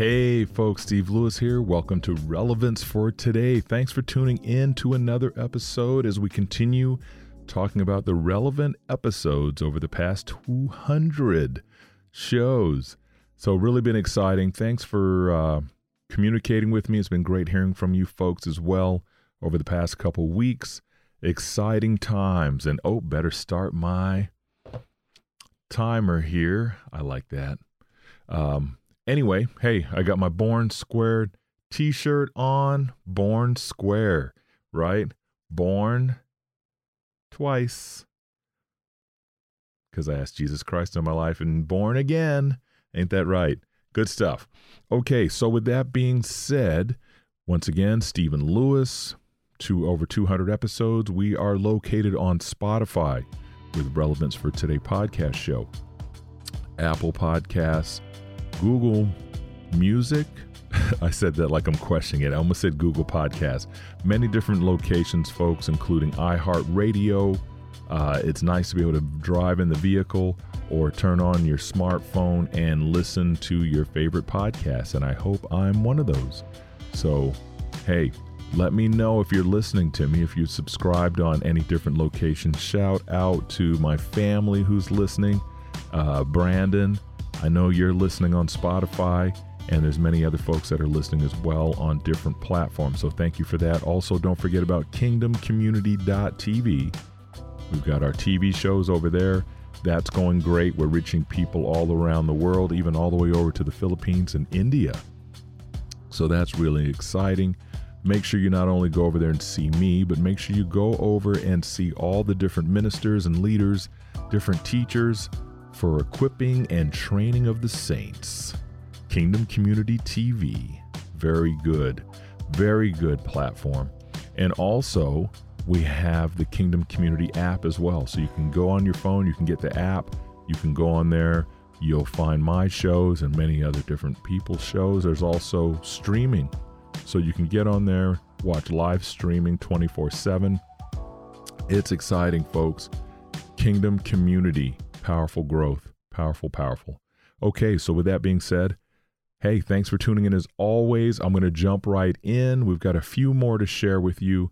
Hey, folks, Steve Lewis here. Welcome to Relevance for Today. Thanks for tuning in to another episode as we continue talking about the relevant episodes over the past 200 shows. So, really been exciting. Thanks for uh, communicating with me. It's been great hearing from you folks as well over the past couple weeks. Exciting times. And oh, better start my timer here. I like that. Um, Anyway, hey, I got my Born Squared t shirt on. Born Square, right? Born twice. Because I asked Jesus Christ in my life and born again. Ain't that right? Good stuff. Okay, so with that being said, once again, Stephen Lewis, to over 200 episodes. We are located on Spotify with Relevance for Today podcast show, Apple Podcasts, Google Music. I said that like I'm questioning it. I almost said Google Podcast. Many different locations, folks, including iHeartRadio. Uh, it's nice to be able to drive in the vehicle or turn on your smartphone and listen to your favorite podcast. And I hope I'm one of those. So, hey, let me know if you're listening to me, if you subscribed on any different locations. Shout out to my family who's listening. Uh, Brandon, I know you're listening on Spotify, and there's many other folks that are listening as well on different platforms. So thank you for that. Also, don't forget about kingdomcommunity.tv. We've got our TV shows over there. That's going great. We're reaching people all around the world, even all the way over to the Philippines and India. So that's really exciting. Make sure you not only go over there and see me, but make sure you go over and see all the different ministers and leaders, different teachers, for equipping and training of the saints. Kingdom Community TV. Very good. Very good platform. And also, we have the Kingdom Community app as well. So you can go on your phone, you can get the app, you can go on there, you'll find my shows and many other different people's shows. There's also streaming. So you can get on there, watch live streaming 24 7. It's exciting, folks. Kingdom Community Powerful growth. Powerful, powerful. Okay, so with that being said, hey, thanks for tuning in as always. I'm going to jump right in. We've got a few more to share with you.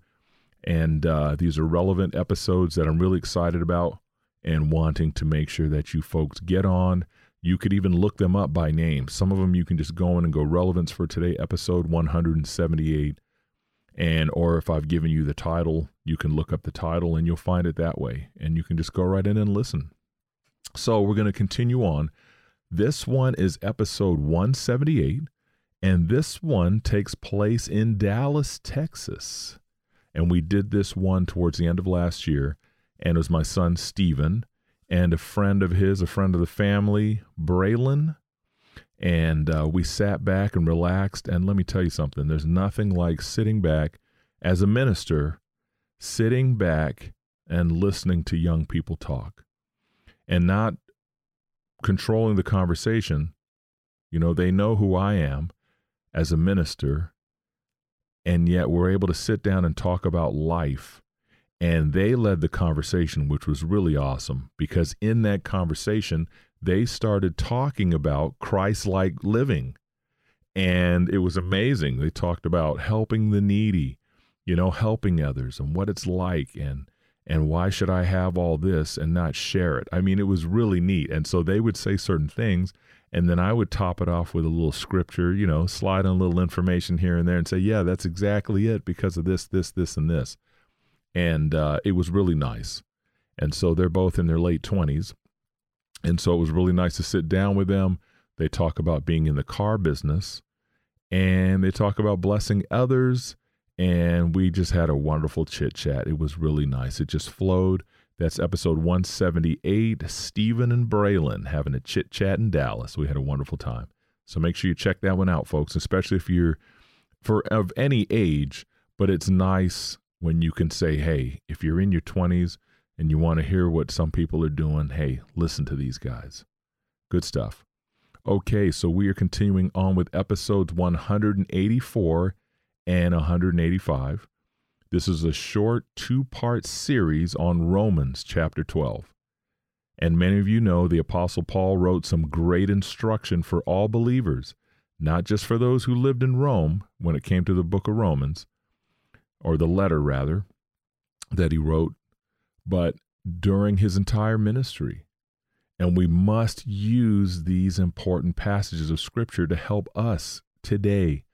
And uh, these are relevant episodes that I'm really excited about and wanting to make sure that you folks get on. You could even look them up by name. Some of them you can just go in and go relevance for today, episode 178. And or if I've given you the title, you can look up the title and you'll find it that way. And you can just go right in and listen. So we're going to continue on. This one is episode 178, and this one takes place in Dallas, Texas. And we did this one towards the end of last year, and it was my son Stephen and a friend of his, a friend of the family, Braylon. And uh, we sat back and relaxed. And let me tell you something there's nothing like sitting back as a minister, sitting back and listening to young people talk and not controlling the conversation. You know, they know who I am as a minister, and yet we're able to sit down and talk about life. And they led the conversation, which was really awesome because in that conversation, they started talking about Christ like living. And it was amazing. They talked about helping the needy, you know, helping others and what it's like and and why should I have all this and not share it? I mean, it was really neat. And so they would say certain things, and then I would top it off with a little scripture, you know, slide in a little information here and there and say, yeah, that's exactly it because of this, this, this, and this. And uh, it was really nice. And so they're both in their late 20s. And so it was really nice to sit down with them. They talk about being in the car business and they talk about blessing others and we just had a wonderful chit chat. It was really nice. It just flowed. That's episode 178. Stephen and Braylon having a chit chat in Dallas. We had a wonderful time. So make sure you check that one out, folks, especially if you're for of any age. But it's nice when you can say, hey, if you're in your 20s and you want to hear what some people are doing, hey, listen to these guys. Good stuff. Okay, so we are continuing on with episodes 184 and 185. This is a short two part series on Romans chapter 12. And many of you know the Apostle Paul wrote some great instruction for all believers, not just for those who lived in Rome when it came to the book of Romans, or the letter rather, that he wrote, but during his entire ministry. And we must use these important passages of Scripture to help us today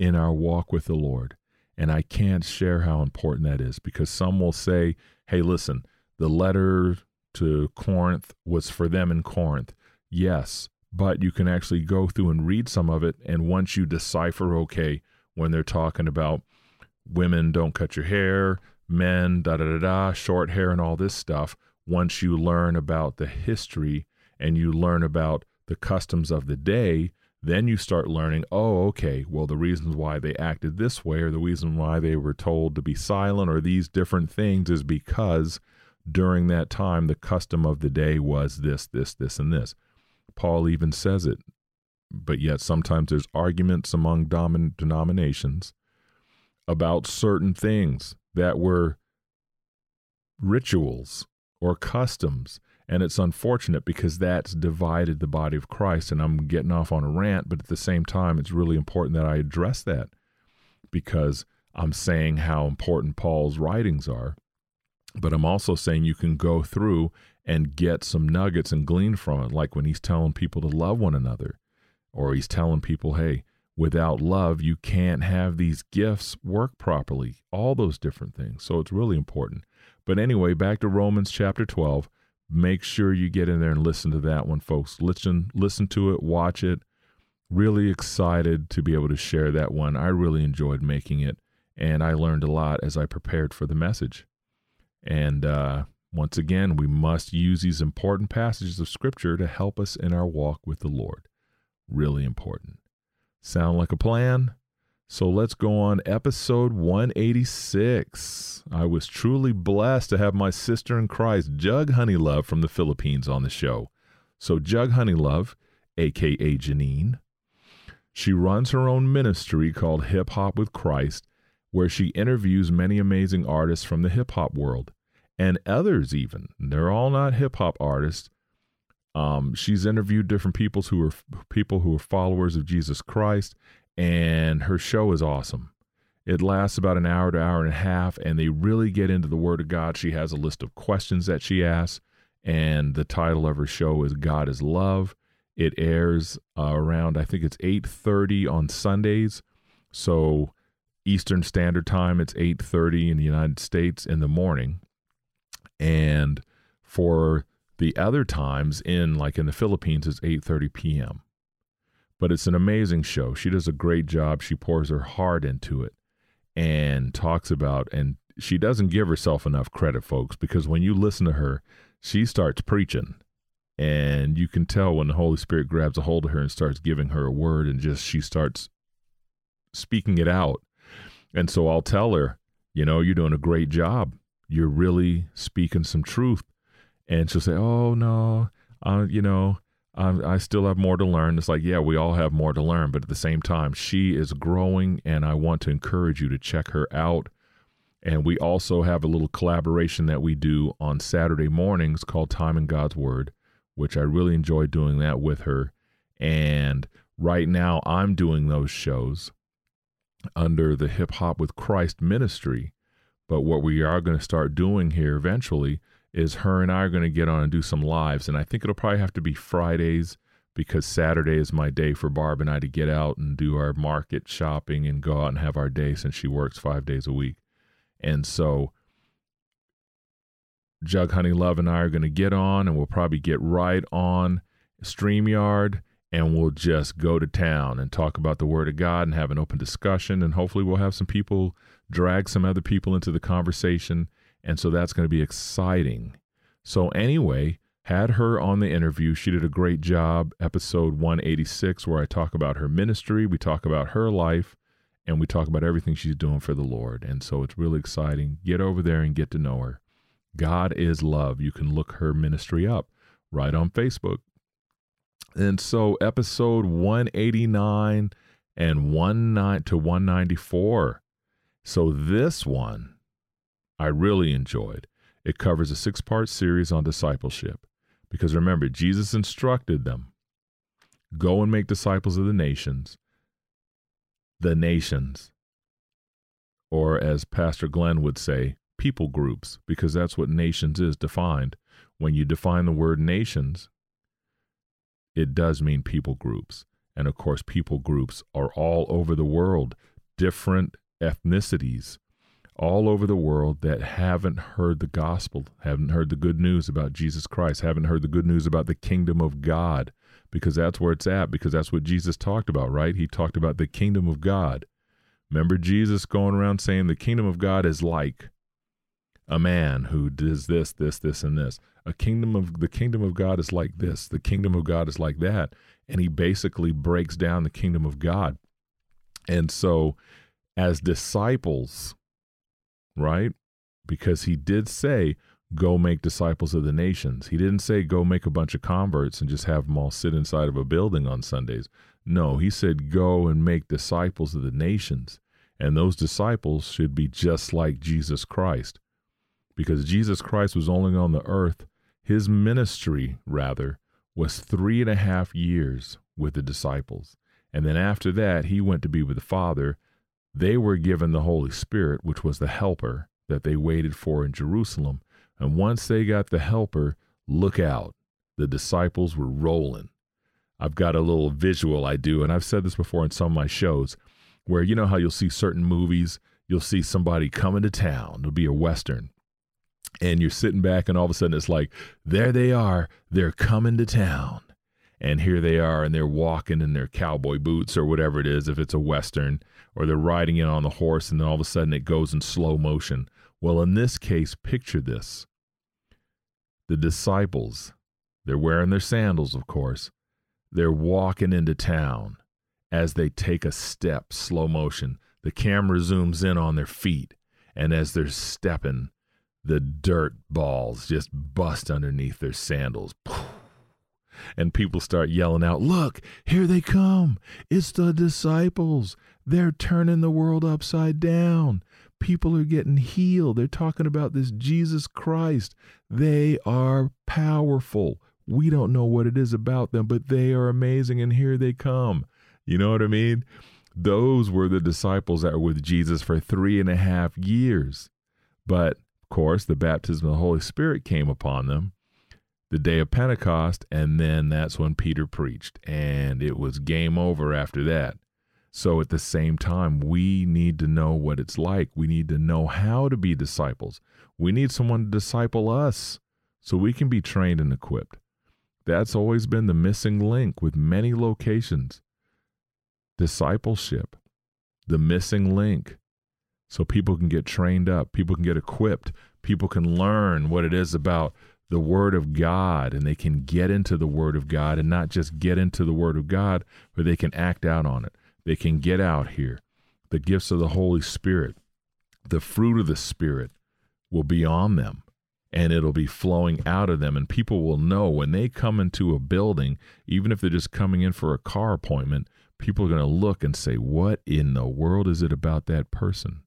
in our walk with the Lord. And I can't share how important that is because some will say, hey, listen, the letter to Corinth was for them in Corinth. Yes, but you can actually go through and read some of it. And once you decipher, okay, when they're talking about women don't cut your hair, men, da da da da, short hair, and all this stuff, once you learn about the history and you learn about the customs of the day, then you start learning, oh, okay, well, the reasons why they acted this way or the reason why they were told to be silent or these different things is because during that time the custom of the day was this, this, this, and this. Paul even says it, but yet sometimes there's arguments among domin- denominations about certain things that were rituals or customs and it's unfortunate because that's divided the body of Christ. And I'm getting off on a rant, but at the same time, it's really important that I address that because I'm saying how important Paul's writings are. But I'm also saying you can go through and get some nuggets and glean from it, like when he's telling people to love one another, or he's telling people, hey, without love, you can't have these gifts work properly, all those different things. So it's really important. But anyway, back to Romans chapter 12 make sure you get in there and listen to that one, folks. Listen, listen to it, watch it. Really excited to be able to share that one. I really enjoyed making it, and I learned a lot as I prepared for the message. And uh, once again, we must use these important passages of Scripture to help us in our walk with the Lord. Really important. Sound like a plan? So let's go on episode 186. I was truly blessed to have my sister in Christ, Jug Honeylove from the Philippines, on the show. So, Jug Honeylove, aka Janine, she runs her own ministry called Hip Hop with Christ, where she interviews many amazing artists from the hip hop world and others, even. They're all not hip hop artists. Um, she's interviewed different people who are people who are followers of Jesus Christ and her show is awesome. It lasts about an hour to hour and a half, and they really get into the Word of God. She has a list of questions that she asks, and the title of her show is "God is Love." It airs uh, around I think it's eight thirty on Sundays, so Eastern Standard Time. It's eight thirty in the United States in the morning, and for the other times in like in the Philippines, it's eight thirty p.m but it's an amazing show. She does a great job. She pours her heart into it and talks about and she doesn't give herself enough credit, folks, because when you listen to her, she starts preaching. And you can tell when the Holy Spirit grabs a hold of her and starts giving her a word and just she starts speaking it out. And so I'll tell her, you know, you're doing a great job. You're really speaking some truth. And she'll say, oh, no, uh, you know, I still have more to learn. It's like, yeah, we all have more to learn, but at the same time, she is growing, and I want to encourage you to check her out. And we also have a little collaboration that we do on Saturday mornings called Time in God's Word, which I really enjoy doing that with her. And right now, I'm doing those shows under the Hip Hop with Christ ministry. But what we are going to start doing here eventually is her and I are going to get on and do some lives. And I think it'll probably have to be Fridays because Saturday is my day for Barb and I to get out and do our market shopping and go out and have our day since she works five days a week. And so Jug Honeylove and I are going to get on and we'll probably get right on StreamYard and we'll just go to town and talk about the Word of God and have an open discussion. And hopefully, we'll have some people drag some other people into the conversation and so that's going to be exciting. So, anyway, had her on the interview. She did a great job. Episode 186, where I talk about her ministry, we talk about her life, and we talk about everything she's doing for the Lord. And so it's really exciting. Get over there and get to know her. God is love. You can look her ministry up right on Facebook. And so episode 189 and 19 to 194. So this one I really enjoyed. It covers a six part series on discipleship. Because remember, Jesus instructed them go and make disciples of the nations, the nations, or as Pastor Glenn would say, people groups, because that's what nations is defined. When you define the word nations, it does mean people groups. And of course, people groups are all over the world, different ethnicities all over the world that haven't heard the gospel, haven't heard the good news about Jesus Christ, haven't heard the good news about the kingdom of God, because that's where it's at, because that's what Jesus talked about, right? He talked about the kingdom of God. Remember Jesus going around saying the kingdom of God is like a man who does this, this, this, and this. A kingdom of the kingdom of God is like this. The kingdom of God is like that. And he basically breaks down the kingdom of God. And so, as disciples, right? Because he did say, go make disciples of the nations. He didn't say, go make a bunch of converts and just have them all sit inside of a building on Sundays. No, he said, go and make disciples of the nations. And those disciples should be just like Jesus Christ. Because Jesus Christ was only on the earth, his ministry, rather, was three and a half years with the disciples. And then after that, he went to be with the Father they were given the Holy Spirit, which was the helper that they waited for in Jerusalem. And once they got the helper, look out. The disciples were rolling. I've got a little visual I do, and I've said this before in some of my shows, where you know how you'll see certain movies, you'll see somebody coming to town, it'll be a Western, and you're sitting back, and all of a sudden it's like, there they are, they're coming to town. And here they are, and they're walking in their cowboy boots or whatever it is, if it's a Western, or they're riding in on the horse and then all of a sudden it goes in slow motion. Well, in this case, picture this. The disciples, they're wearing their sandals, of course. They're walking into town as they take a step, slow motion. The camera zooms in on their feet, and as they're stepping, the dirt balls just bust underneath their sandals and people start yelling out, Look, here they come. It's the disciples. They're turning the world upside down. People are getting healed. They're talking about this Jesus Christ. They are powerful. We don't know what it is about them, but they are amazing, and here they come. You know what I mean? Those were the disciples that were with Jesus for three and a half years. But, of course, the baptism of the Holy Spirit came upon them the day of Pentecost, and then that's when Peter preached, and it was game over after that. So at the same time, we need to know what it's like. We need to know how to be disciples. We need someone to disciple us so we can be trained and equipped. That's always been the missing link with many locations. Discipleship, the missing link. So people can get trained up, people can get equipped, people can learn what it is about the Word of God and they can get into the Word of God and not just get into the Word of God, but they can act out on it. They can get out here. The gifts of the Holy Spirit, the fruit of the Spirit will be on them and it'll be flowing out of them. And people will know when they come into a building, even if they're just coming in for a car appointment, people are going to look and say, What in the world is it about that person?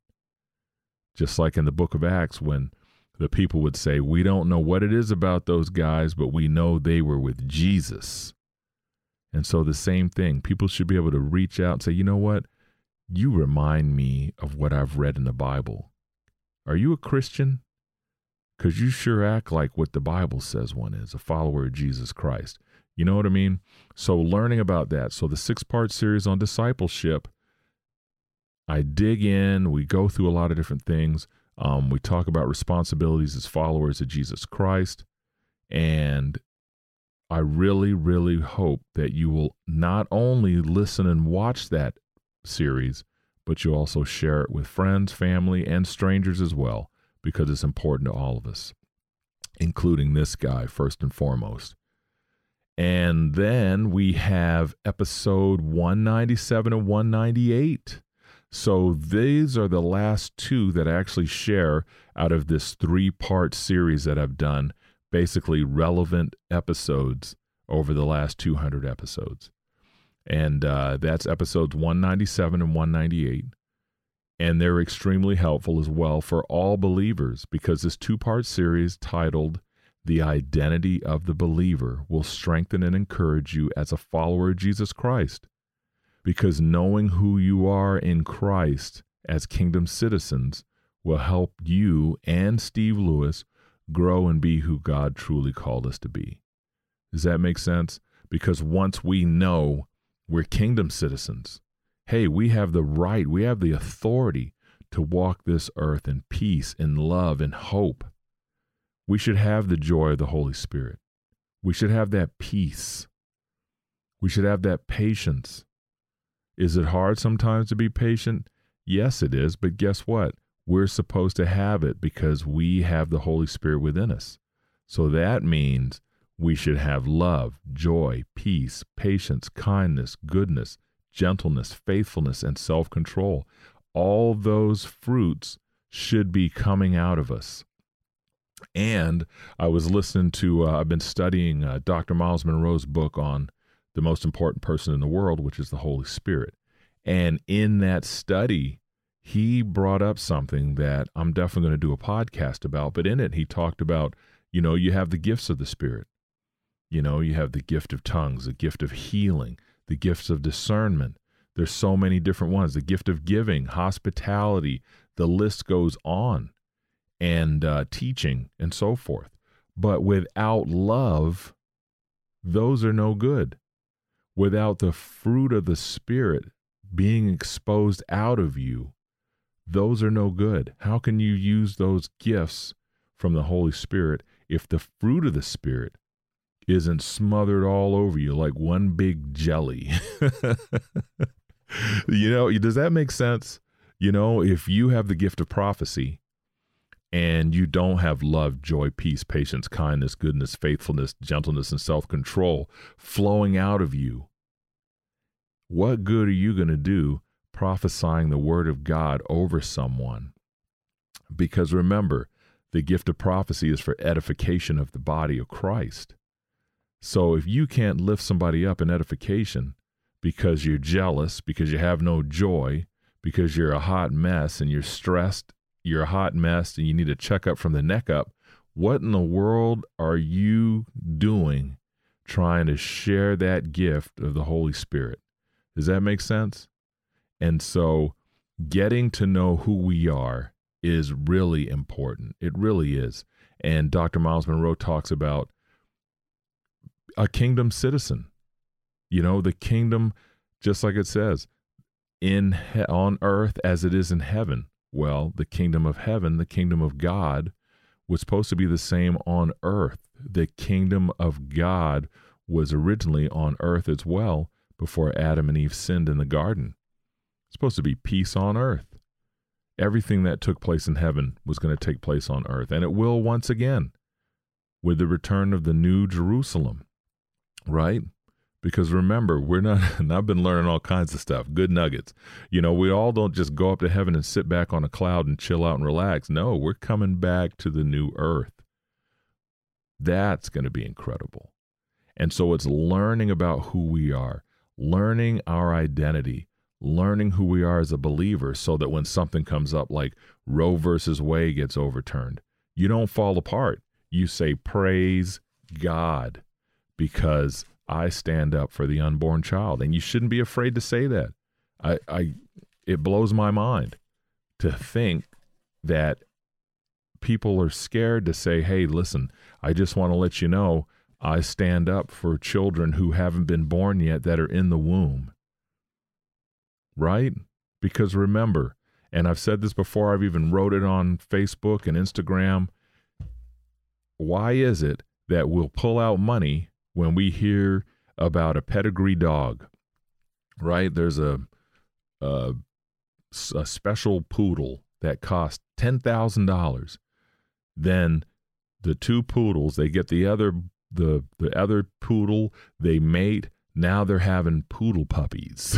Just like in the book of Acts, when the people would say, We don't know what it is about those guys, but we know they were with Jesus. And so the same thing, people should be able to reach out and say, You know what? You remind me of what I've read in the Bible. Are you a Christian? Because you sure act like what the Bible says one is a follower of Jesus Christ. You know what I mean? So, learning about that. So, the six part series on discipleship, I dig in, we go through a lot of different things. Um, we talk about responsibilities as followers of Jesus Christ. And I really, really hope that you will not only listen and watch that series, but you also share it with friends, family, and strangers as well, because it's important to all of us. including this guy, first and foremost. And then we have episode 197 and 198. So these are the last two that I actually share out of this three part series that I've done, basically relevant episodes over the last 200 episodes. And uh, that's episodes 197 and 198. And they're extremely helpful as well for all believers because this two part series titled The Identity of the Believer will strengthen and encourage you as a follower of Jesus Christ. Because knowing who you are in Christ as kingdom citizens will help you and Steve Lewis grow and be who God truly called us to be. Does that make sense? Because once we know we're kingdom citizens, hey, we have the right, we have the authority to walk this earth in peace, in love, in hope. We should have the joy of the Holy Spirit. We should have that peace. We should have that patience. Is it hard sometimes to be patient? Yes, it is. But guess what? We're supposed to have it because we have the Holy Spirit within us. So that means we should have love, joy, peace, patience, kindness, goodness, gentleness, faithfulness, and self control. All those fruits should be coming out of us. And I was listening to, uh, I've been studying uh, Dr. Myles Munroe's book on the most important person in the world, which is the Holy Spirit. And in that study, he brought up something that I'm definitely going to do a podcast about. But in it, he talked about, you know, you have the gifts of the Spirit. You know, you have the gift of tongues, the gift of healing, the gifts of discernment. There's so many different ones. The gift of giving, hospitality, the list goes on, and uh, teaching and so forth. But without love, those are no good. Without the fruit of the Spirit being exposed out of you, those are no good. How can you use those gifts from the Holy Spirit if the fruit of the Spirit isn't smothered all over you like one big jelly? you know, does that make sense? You know, if you have the gift of prophecy and you don't have love, joy, peace, patience, kindness, goodness, faithfulness, gentleness, and self control flowing out of you, what good are you going to do prophesying the word of God over someone. Because remember, the gift of prophecy is for edification of the body of Christ. So if you can't lift somebody up in edification because you're jealous, because you have no joy, because you're a hot mess and you're stressed, you're a hot mess and you need a checkup from the neck up, what in the world are you doing trying to share that gift of the Holy Spirit? Does that make sense? And so getting to know who we are is really important. It really is. And Dr. Myles Munroe talks about a kingdom citizen. You know, the kingdom, just like it says, in he- on earth as it is in heaven. Well, the kingdom of heaven, the kingdom of God, was supposed to be the same on earth. The kingdom of God was originally on earth as well before Adam and Eve sinned in the garden supposed to be peace on earth. Everything that took place in heaven was going to take place on earth, and it will once again with the return of the new Jerusalem, right? Because remember, we're not, and I've been learning all kinds of stuff, good nuggets. You know, we all don't just go up to heaven and sit back on a cloud and chill out and relax. No, we're coming back to the new earth. That's going to be incredible. And so it's learning about who we are, learning our identity, learning who we are as a believer so that when something comes up like Roe versus Wade gets overturned, you don't fall apart. You say, Praise God, because I stand up for the unborn child. And you shouldn't be afraid to say that. I, I it blows my mind to think that people are scared to say, Hey, listen, I just want to let you know I stand up for children who haven't been born yet that are in the womb right? Because remember, and I've said this before, I've even wrote it on Facebook and Instagram. Why is it that we'll pull out money when we hear about a pedigree dog? Right? There's a a, a special poodle that cost ten thousand dollars. Then the two poodles, they get the other the the other poodle, they mate, now they're having poodle puppies.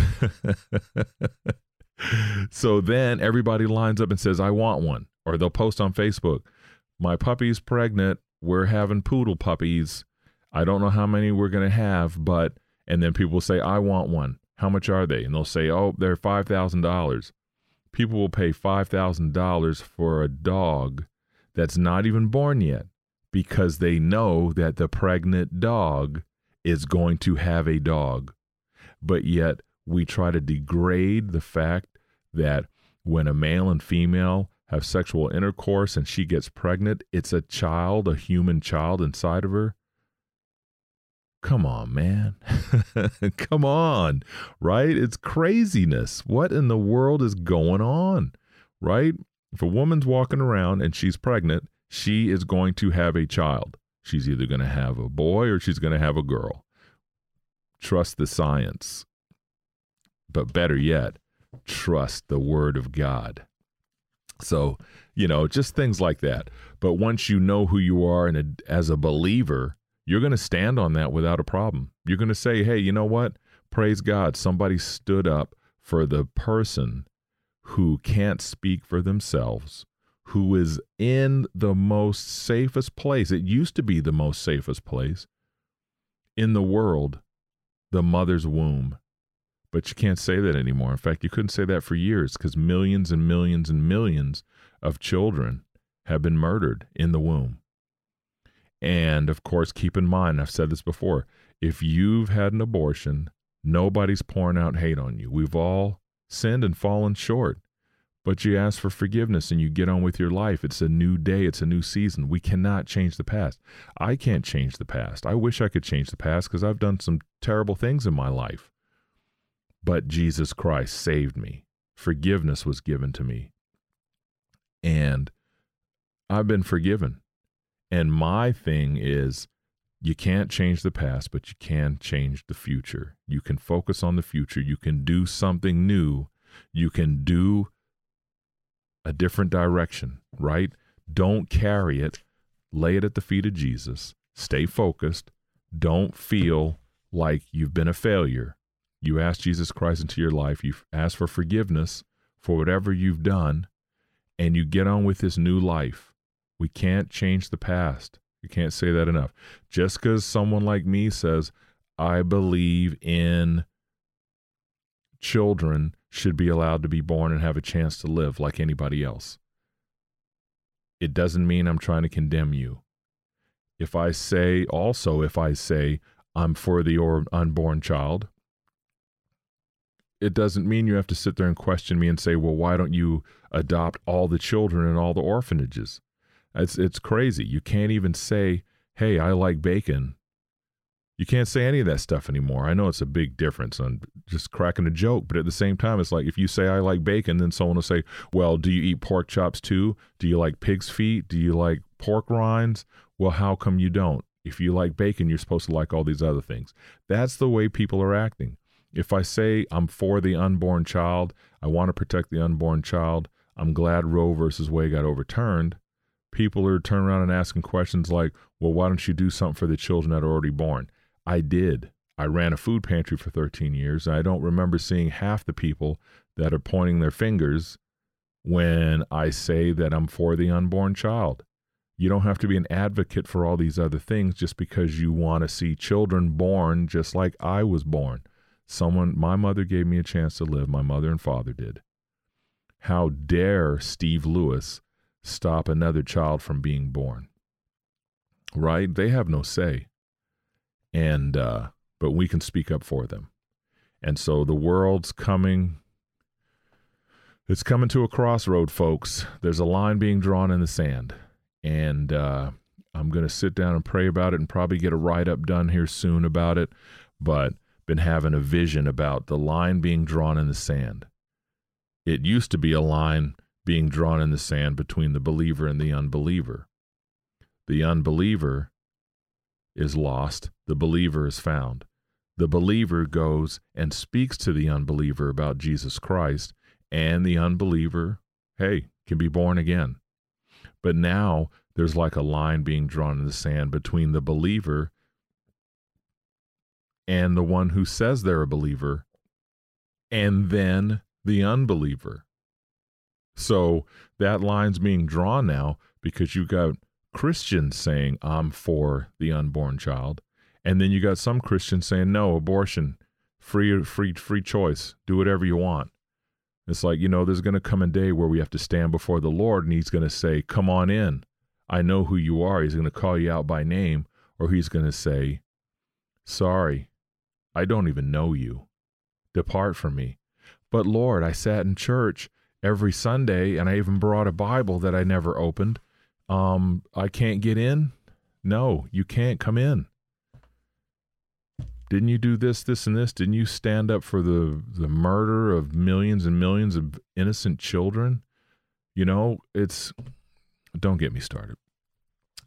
so then everybody lines up and says, I want one. Or they'll post on Facebook, My puppy's pregnant. We're having poodle puppies. I don't know how many we're going to have, but, and then people say, I want one. How much are they? And they'll say, Oh, they're $5,000. People will pay $5,000 for a dog that's not even born yet because they know that the pregnant dog is going to have a dog. But yet we try to degrade the fact that when a male and female have sexual intercourse and she gets pregnant, it's a child, a human child inside of her. Come on, man. Come on, right? It's craziness. What in the world is going on, right? If a woman's walking around and she's pregnant, she is going to have a child. She's either going to have a boy or she's going to have a girl. Trust the science. But better yet, trust the word of God. So, you know, just things like that. But once you know who you are and as a believer, you're going to stand on that without a problem. You're going to say, hey, you know what? Praise God. Somebody stood up for the person who can't speak for themselves, who is in the most safest place. It used to be the most safest place in the world, the mother's womb. But you can't say that anymore. In fact, you couldn't say that for years because millions and millions and millions of children have been murdered in the womb. And of course, keep in mind, I've said this before if you've had an abortion, nobody's pouring out hate on you. We've all sinned and fallen short but you ask for forgiveness and you get on with your life. It's a new day, it's a new season. We cannot change the past. I can't change the past. I wish I could change the past because I've done some terrible things in my life. But Jesus Christ saved me. Forgiveness was given to me. And I've been forgiven. And my thing is you can't change the past, but you can change the future. You can focus on the future. You can do something new. You can do a different direction, right? Don't carry it. Lay it at the feet of Jesus. Stay focused. Don't feel like you've been a failure. You ask Jesus Christ into your life. You ask for forgiveness for whatever you've done, and you get on with this new life. We can't change the past. You can't say that enough. Just because someone like me says, I believe in children should be allowed to be born and have a chance to live like anybody else. It doesn't mean I'm trying to condemn you. If I say, also, if I say I'm for the or unborn child, it doesn't mean you have to sit there and question me and say, well, why don't you adopt all the children in all the orphanages? It's, it's crazy. You can't even say, hey, I like bacon you can't say any of that stuff anymore. I know it's a big difference on just cracking a joke, but at the same time, it's like if you say I like bacon, then someone will say, "Well, do you eat pork chops too? Do you like pig's feet? Do you like pork rinds? Well, how come you don't? If you like bacon, you're supposed to like all these other things." That's the way people are acting. If I say I'm for the unborn child, I want to protect the unborn child, I'm glad Roe versus Wade got overturned. People are turning around and asking questions like, "Well, why don't you do something for the children that are already born?" I did. I ran a food pantry for 13 years. and I don't remember seeing half the people that are pointing their fingers when I say that I'm for the unborn child. You don't have to be an advocate for all these other things just because you want to see children born just like I was born. Someone, my mother gave me a chance to live, my mother and father did. How dare Steve Lewis stop another child from being born? Right? They have no say and uh, but we can speak up for them. And so the world's coming. It's coming to a crossroad, folks. There's a line being drawn in the sand, and uh, I'm going to sit down and pray about it, and probably get a write up done here soon about it. But been having a vision about the line being drawn in the sand. It used to be a line being drawn in the sand between the believer and the unbeliever. The unbeliever is lost, the believer is found. The believer goes and speaks to the unbeliever about Jesus Christ, and the unbeliever, hey, can be born again. But now there's like a line being drawn in the sand between the believer and the one who says they're a believer, and then the unbeliever. So that line's being drawn now because you've got Christians saying, I'm for the unborn child. And then you got some Christians saying, no, abortion, free, free, free choice, do whatever you want. It's like, you know, there's going to come a day where we have to stand before the Lord and he's going to say, come on in. I know who you are. He's going to call you out by name, or he's going to say, sorry, I don't even know you. Depart from me. But Lord, I sat in church every Sunday and I even brought a Bible that I never opened. Um, I can't get in. No, you can't come in. Didn't you do this, this, and this? Didn't you stand up for the the murder of millions and millions of innocent children? You know, it's don't get me started.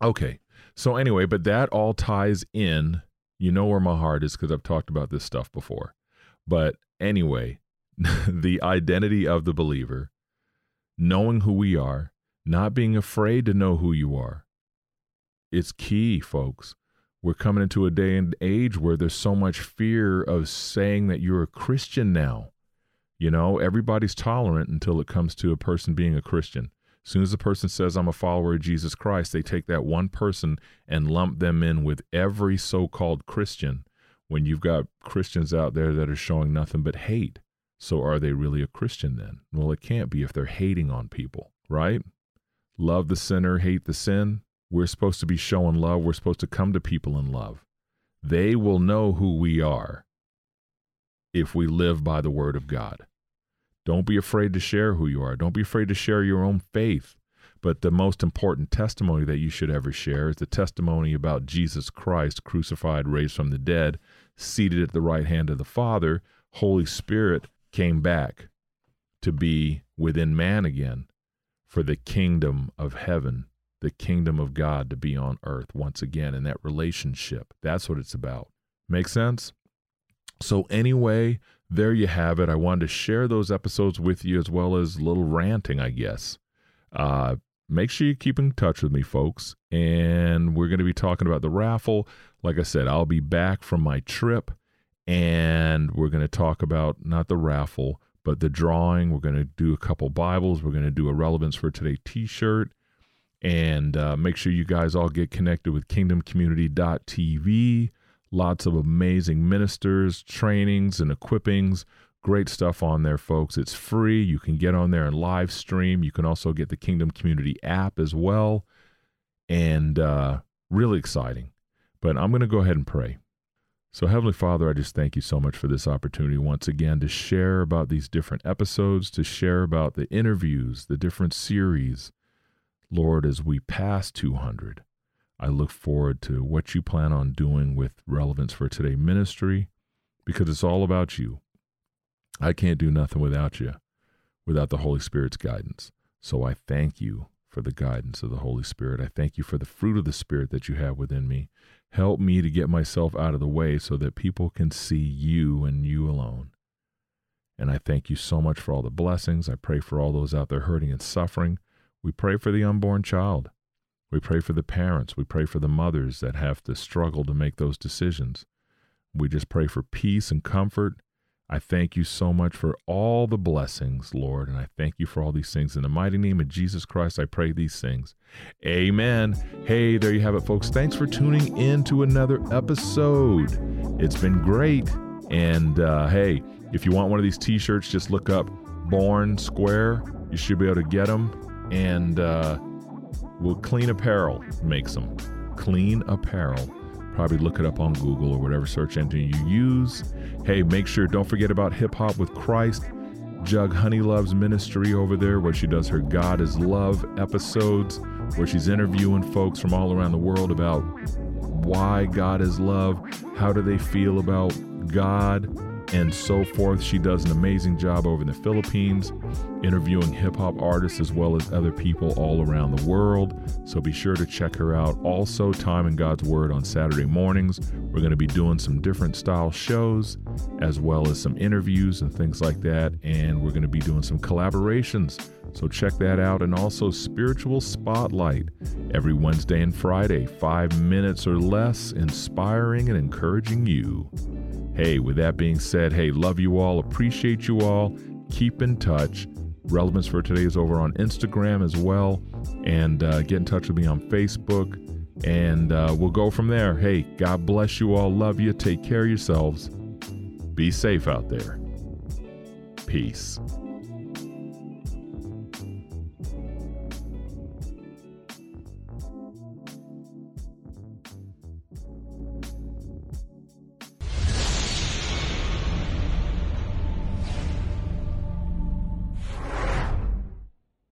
Okay. So anyway, but that all ties in. You know where my heart is because I've talked about this stuff before. But anyway, the identity of the believer, knowing who we are, not being afraid to know who you are. It's key, folks. We're coming into a day and age where there's so much fear of saying that you're a Christian now. You know, everybody's tolerant until it comes to a person being a Christian. As soon as a person says, I'm a follower of Jesus Christ, they take that one person and lump them in with every so called Christian when you've got Christians out there that are showing nothing but hate. So are they really a Christian then? Well, it can't be if they're hating on people, right? Love the sinner, hate the sin. We're supposed to be showing love. We're supposed to come to people in love. They will know who we are if we live by the word of God. Don't be afraid to share who you are. Don't be afraid to share your own faith. But the most important testimony that you should ever share is the testimony about Jesus Christ, crucified, raised from the dead, seated at the right hand of the Father. Holy Spirit came back to be within man again for the kingdom of heaven, the kingdom of God to be on earth once again in that relationship. That's what it's about. Make sense? So, anyway, there you have it. I wanted to share those episodes with you as well as a little ranting, I guess. Uh, make sure you keep in touch with me, folks. And we're going to be talking about the raffle. Like I said, I'll be back from my trip and we're going to talk about not the raffle, but the drawing. We're going to do a couple Bibles. We're going to do a relevance for today T-shirt, and uh, make sure you guys all get connected with KingdomCommunity.tv. Lots of amazing ministers, trainings, and equippings. Great stuff on there, folks. It's free. You can get on there and live stream. You can also get the Kingdom Community app as well, and uh, really exciting. But I'm going to go ahead and pray. So, Heavenly Father, I just thank you so much for this opportunity once again to share about these different episodes, to share about the interviews, the different series. Lord, as we pass 200, I look forward to what you plan on doing with Relevance for Today ministry because it's all about you. I can't do nothing without you, without the Holy Spirit's guidance. So I thank you for the guidance of the Holy Spirit. I thank you for the fruit of the Spirit that you have within me. Help me to get myself out of the way so that people can see you and you alone. And I thank you so much for all the blessings. I pray for all those out there hurting and suffering. We pray for the unborn child. We pray for the parents. We pray for the mothers that have to struggle to make those decisions. We just pray for peace and comfort I thank you so much for all the blessings, Lord, and I thank you for all these things. In the mighty name of Jesus Christ, I pray these things. Amen. Hey, there you have it, folks. Thanks for tuning in to another episode. It's been great. And uh, hey, if you want one of these t shirts, just look up Born Square. You should be able to get them. And uh, we'll Clean Apparel makes them. Clean Apparel Probably look it up on Google or whatever search engine you use. Hey, make sure, don't forget about Hip Hop with Christ. Jug Honey Love's ministry over there, where she does her God is Love episodes, where she's interviewing folks from all around the world about why God is love, how do they feel about God, and so forth. She does an amazing job over in the Philippines, interviewing hip hop artists as well as other people all around the world. So be sure to check her out. Also, Time in God's Word on Saturday mornings. We're going to be doing some different style shows as well as some interviews and things like that. And we're going to be doing some collaborations So check that out. And also Spiritual Spotlight every Wednesday and Friday, five minutes or less, inspiring and encouraging you. Hey, with that being said, hey, love you all, appreciate you all, keep in touch. Relevance for Today is over on Instagram as well. And uh, get in touch with me on Facebook. And uh, we'll go from there. Hey, God bless you all. Love you. Take care of yourselves. Be safe out there. Peace.